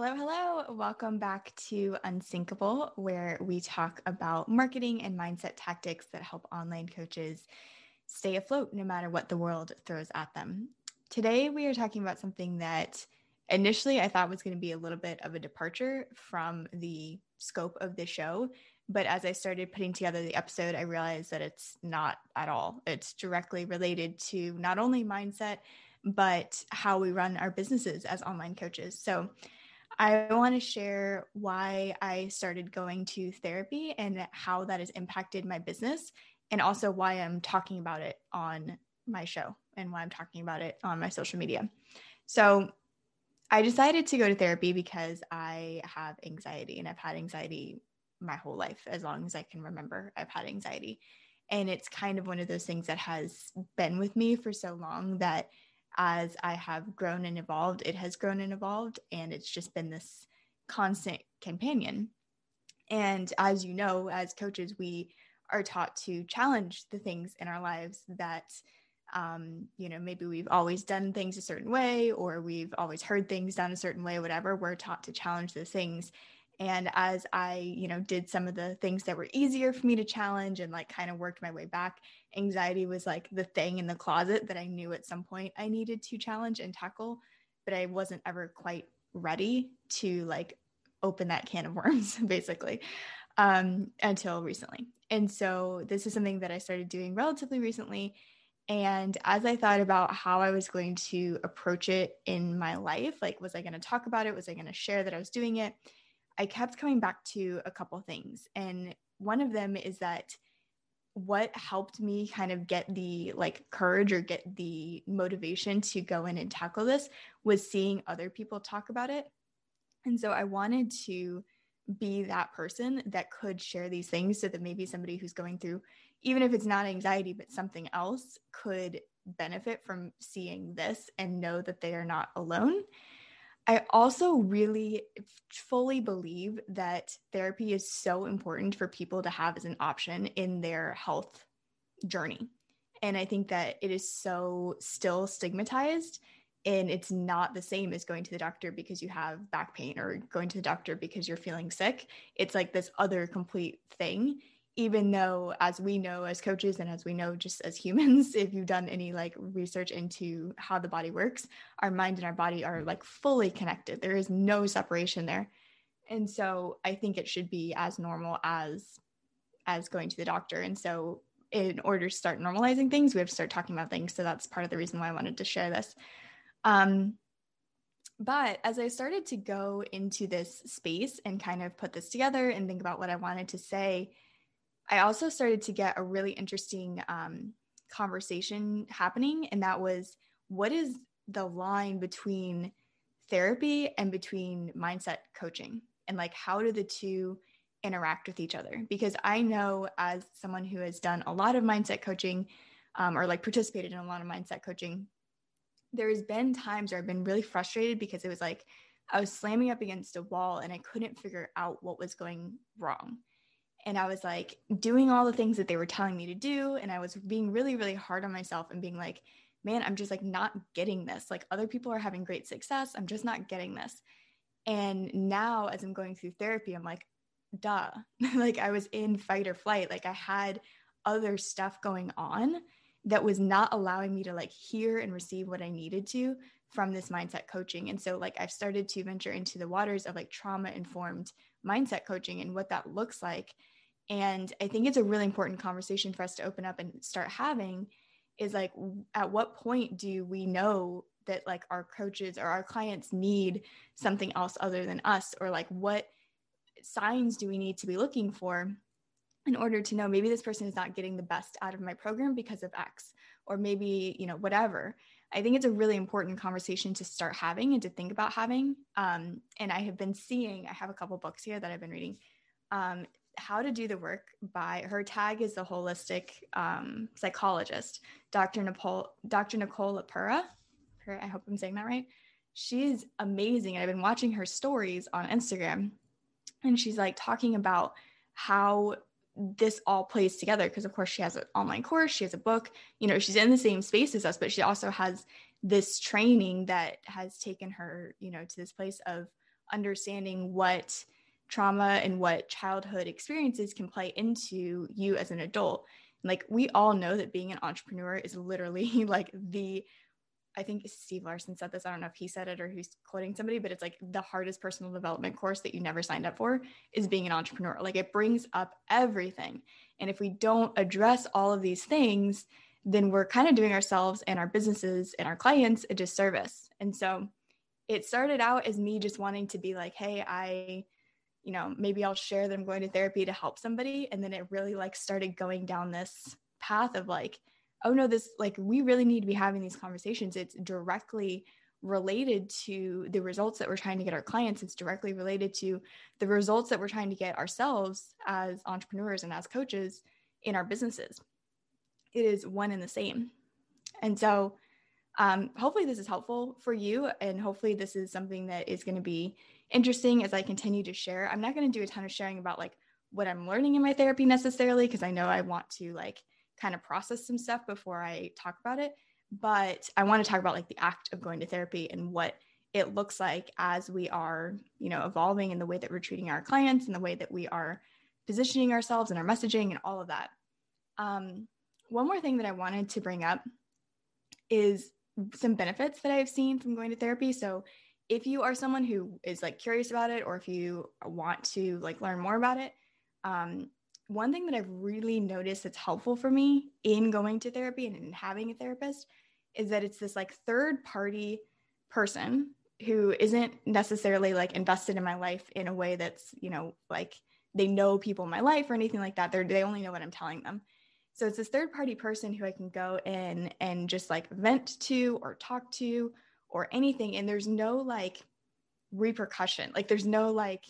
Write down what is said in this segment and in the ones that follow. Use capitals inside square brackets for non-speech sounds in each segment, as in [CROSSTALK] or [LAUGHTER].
Hello, hello. Welcome back to Unsinkable, where we talk about marketing and mindset tactics that help online coaches stay afloat no matter what the world throws at them. Today, we are talking about something that initially I thought was going to be a little bit of a departure from the scope of the show. But as I started putting together the episode, I realized that it's not at all. It's directly related to not only mindset, but how we run our businesses as online coaches. So, I want to share why I started going to therapy and how that has impacted my business, and also why I'm talking about it on my show and why I'm talking about it on my social media. So, I decided to go to therapy because I have anxiety and I've had anxiety my whole life. As long as I can remember, I've had anxiety. And it's kind of one of those things that has been with me for so long that as I have grown and evolved, it has grown and evolved, and it's just been this constant companion. And as you know, as coaches, we are taught to challenge the things in our lives that, um, you know, maybe we've always done things a certain way, or we've always heard things done a certain way, whatever. We're taught to challenge those things and as i you know did some of the things that were easier for me to challenge and like kind of worked my way back anxiety was like the thing in the closet that i knew at some point i needed to challenge and tackle but i wasn't ever quite ready to like open that can of worms [LAUGHS] basically um, until recently and so this is something that i started doing relatively recently and as I thought about how I was going to approach it in my life, like, was I going to talk about it? Was I going to share that I was doing it? I kept coming back to a couple things. And one of them is that what helped me kind of get the like courage or get the motivation to go in and tackle this was seeing other people talk about it. And so I wanted to be that person that could share these things so that maybe somebody who's going through, even if it's not anxiety, but something else, could benefit from seeing this and know that they are not alone. I also really fully believe that therapy is so important for people to have as an option in their health journey. And I think that it is so still stigmatized and it's not the same as going to the doctor because you have back pain or going to the doctor because you're feeling sick. It's like this other complete thing even though as we know as coaches and as we know just as humans [LAUGHS] if you've done any like research into how the body works our mind and our body are like fully connected. There is no separation there. And so i think it should be as normal as as going to the doctor. And so in order to start normalizing things we have to start talking about things. So that's part of the reason why i wanted to share this. Um but as I started to go into this space and kind of put this together and think about what I wanted to say, I also started to get a really interesting um, conversation happening, and that was what is the line between therapy and between mindset coaching, and like how do the two interact with each other? Because I know as someone who has done a lot of mindset coaching um, or like participated in a lot of mindset coaching, there's been times where I've been really frustrated because it was like I was slamming up against a wall and I couldn't figure out what was going wrong and I was like doing all the things that they were telling me to do. And I was being really, really hard on myself and being like, man, I'm just like not getting this. Like other people are having great success. I'm just not getting this. And now, as I'm going through therapy, I'm like, duh. [LAUGHS] like I was in fight or flight. Like I had other stuff going on that was not allowing me to like hear and receive what I needed to from this mindset coaching. And so, like, I've started to venture into the waters of like trauma informed mindset coaching and what that looks like. And I think it's a really important conversation for us to open up and start having is like, at what point do we know that like our coaches or our clients need something else other than us? Or like, what signs do we need to be looking for in order to know maybe this person is not getting the best out of my program because of X, or maybe, you know, whatever. I think it's a really important conversation to start having and to think about having. Um, and I have been seeing, I have a couple books here that I've been reading. Um, How to Do the Work by her tag is the holistic um, psychologist, Dr. Nicole, Dr. Nicole LePera. I hope I'm saying that right. She's amazing. And I've been watching her stories on Instagram. And she's like talking about how this all plays together because of course she has an online course she has a book you know she's in the same space as us but she also has this training that has taken her you know to this place of understanding what trauma and what childhood experiences can play into you as an adult. Like we all know that being an entrepreneur is literally [LAUGHS] like the I think Steve Larsen said this. I don't know if he said it or who's quoting somebody, but it's like the hardest personal development course that you never signed up for is being an entrepreneur. Like it brings up everything. And if we don't address all of these things, then we're kind of doing ourselves and our businesses and our clients a disservice. And so it started out as me just wanting to be like, hey, I, you know, maybe I'll share that I'm going to therapy to help somebody. And then it really like started going down this path of like, oh no, this like we really need to be having these conversations. It's directly related to the results that we're trying to get our clients. It's directly related to the results that we're trying to get ourselves as entrepreneurs and as coaches in our businesses. It is one and the same. And so, um, hopefully, this is helpful for you. And hopefully, this is something that is going to be interesting as I continue to share. I'm not going to do a ton of sharing about like what I'm learning in my therapy necessarily, because I know I want to like kind of process some stuff before I talk about it. But I want to talk about like the act of going to therapy and what it looks like as we are, you know, evolving in the way that we're treating our clients and the way that we are positioning ourselves and our messaging and all of that. Um, one more thing that I wanted to bring up is some benefits that I've seen from going to therapy. So if you are someone who is like curious about it or if you want to like learn more about it, um, one thing that I've really noticed that's helpful for me in going to therapy and in having a therapist is that it's this like third party person who isn't necessarily like invested in my life in a way that's, you know, like they know people in my life or anything like that. They're, they only know what I'm telling them. So it's this third party person who I can go in and just like vent to or talk to or anything. And there's no like repercussion. Like there's no like,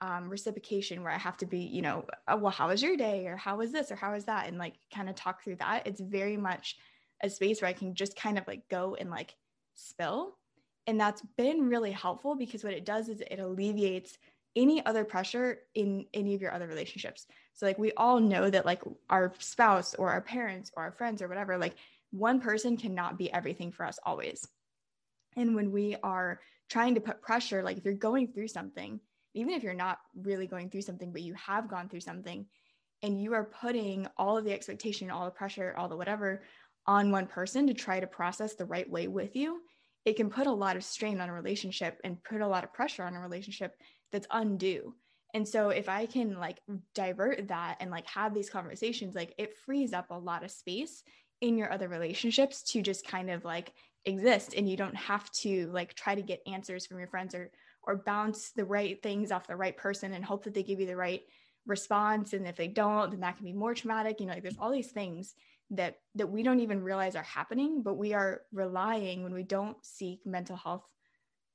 um, reciprocation where I have to be, you know, oh, well, how was your day or how was this or how was that? And like kind of talk through that. It's very much a space where I can just kind of like go and like spill. And that's been really helpful because what it does is it alleviates any other pressure in any of your other relationships. So like we all know that like our spouse or our parents or our friends or whatever, like one person cannot be everything for us always. And when we are trying to put pressure, like if you're going through something even if you're not really going through something, but you have gone through something and you are putting all of the expectation, all the pressure, all the whatever on one person to try to process the right way with you, it can put a lot of strain on a relationship and put a lot of pressure on a relationship that's undue. And so if I can like divert that and like have these conversations, like it frees up a lot of space in your other relationships to just kind of like exist. And you don't have to like try to get answers from your friends or or bounce the right things off the right person and hope that they give you the right response. And if they don't then that can be more traumatic. You know like there's all these things that that we don't even realize are happening but we are relying when we don't seek mental health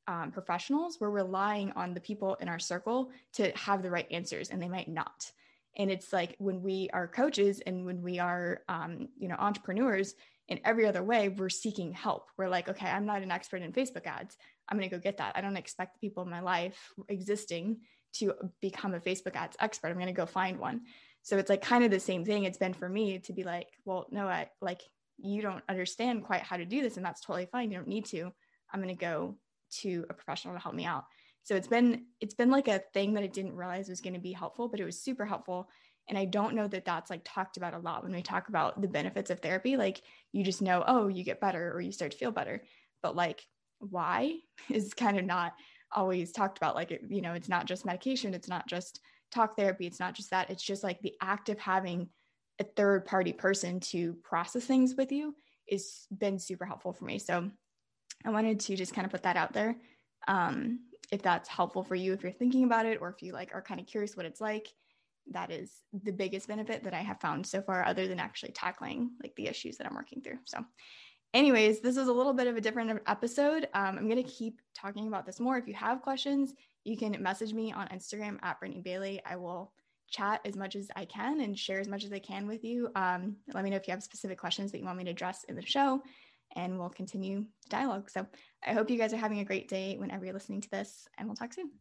um, professionals we're relying on the people in our circle to have the right answers and they might not. And it's like when we are coaches and when we are um, you know entrepreneurs in every other way we're seeking help. We're like okay i'm not an expert in facebook ads. I'm going to go get that. I don't expect the people in my life existing to become a facebook ads expert. I'm going to go find one. So it's like kind of the same thing. It's been for me to be like well no i like you don't understand quite how to do this and that's totally fine. You don't need to. I'm going to go to a professional to help me out so it's been it's been like a thing that i didn't realize was going to be helpful but it was super helpful and I don't know that that's like talked about a lot when we talk about the benefits of therapy. Like you just know, oh, you get better or you start to feel better. But like why [LAUGHS] is kind of not always talked about. Like, it, you know, it's not just medication, it's not just talk therapy, it's not just that. It's just like the act of having a third party person to process things with you is been super helpful for me. So I wanted to just kind of put that out there. Um, if that's helpful for you, if you're thinking about it, or if you like are kind of curious what it's like, that is the biggest benefit that I have found so far, other than actually tackling like the issues that I'm working through. So, anyways, this is a little bit of a different episode. Um, I'm to keep talking about this more. If you have questions, you can message me on Instagram at Brittany Bailey. I will chat as much as I can and share as much as I can with you. Um, let me know if you have specific questions that you want me to address in the show, and we'll continue the dialogue. So, I hope you guys are having a great day whenever you're listening to this, and we'll talk soon.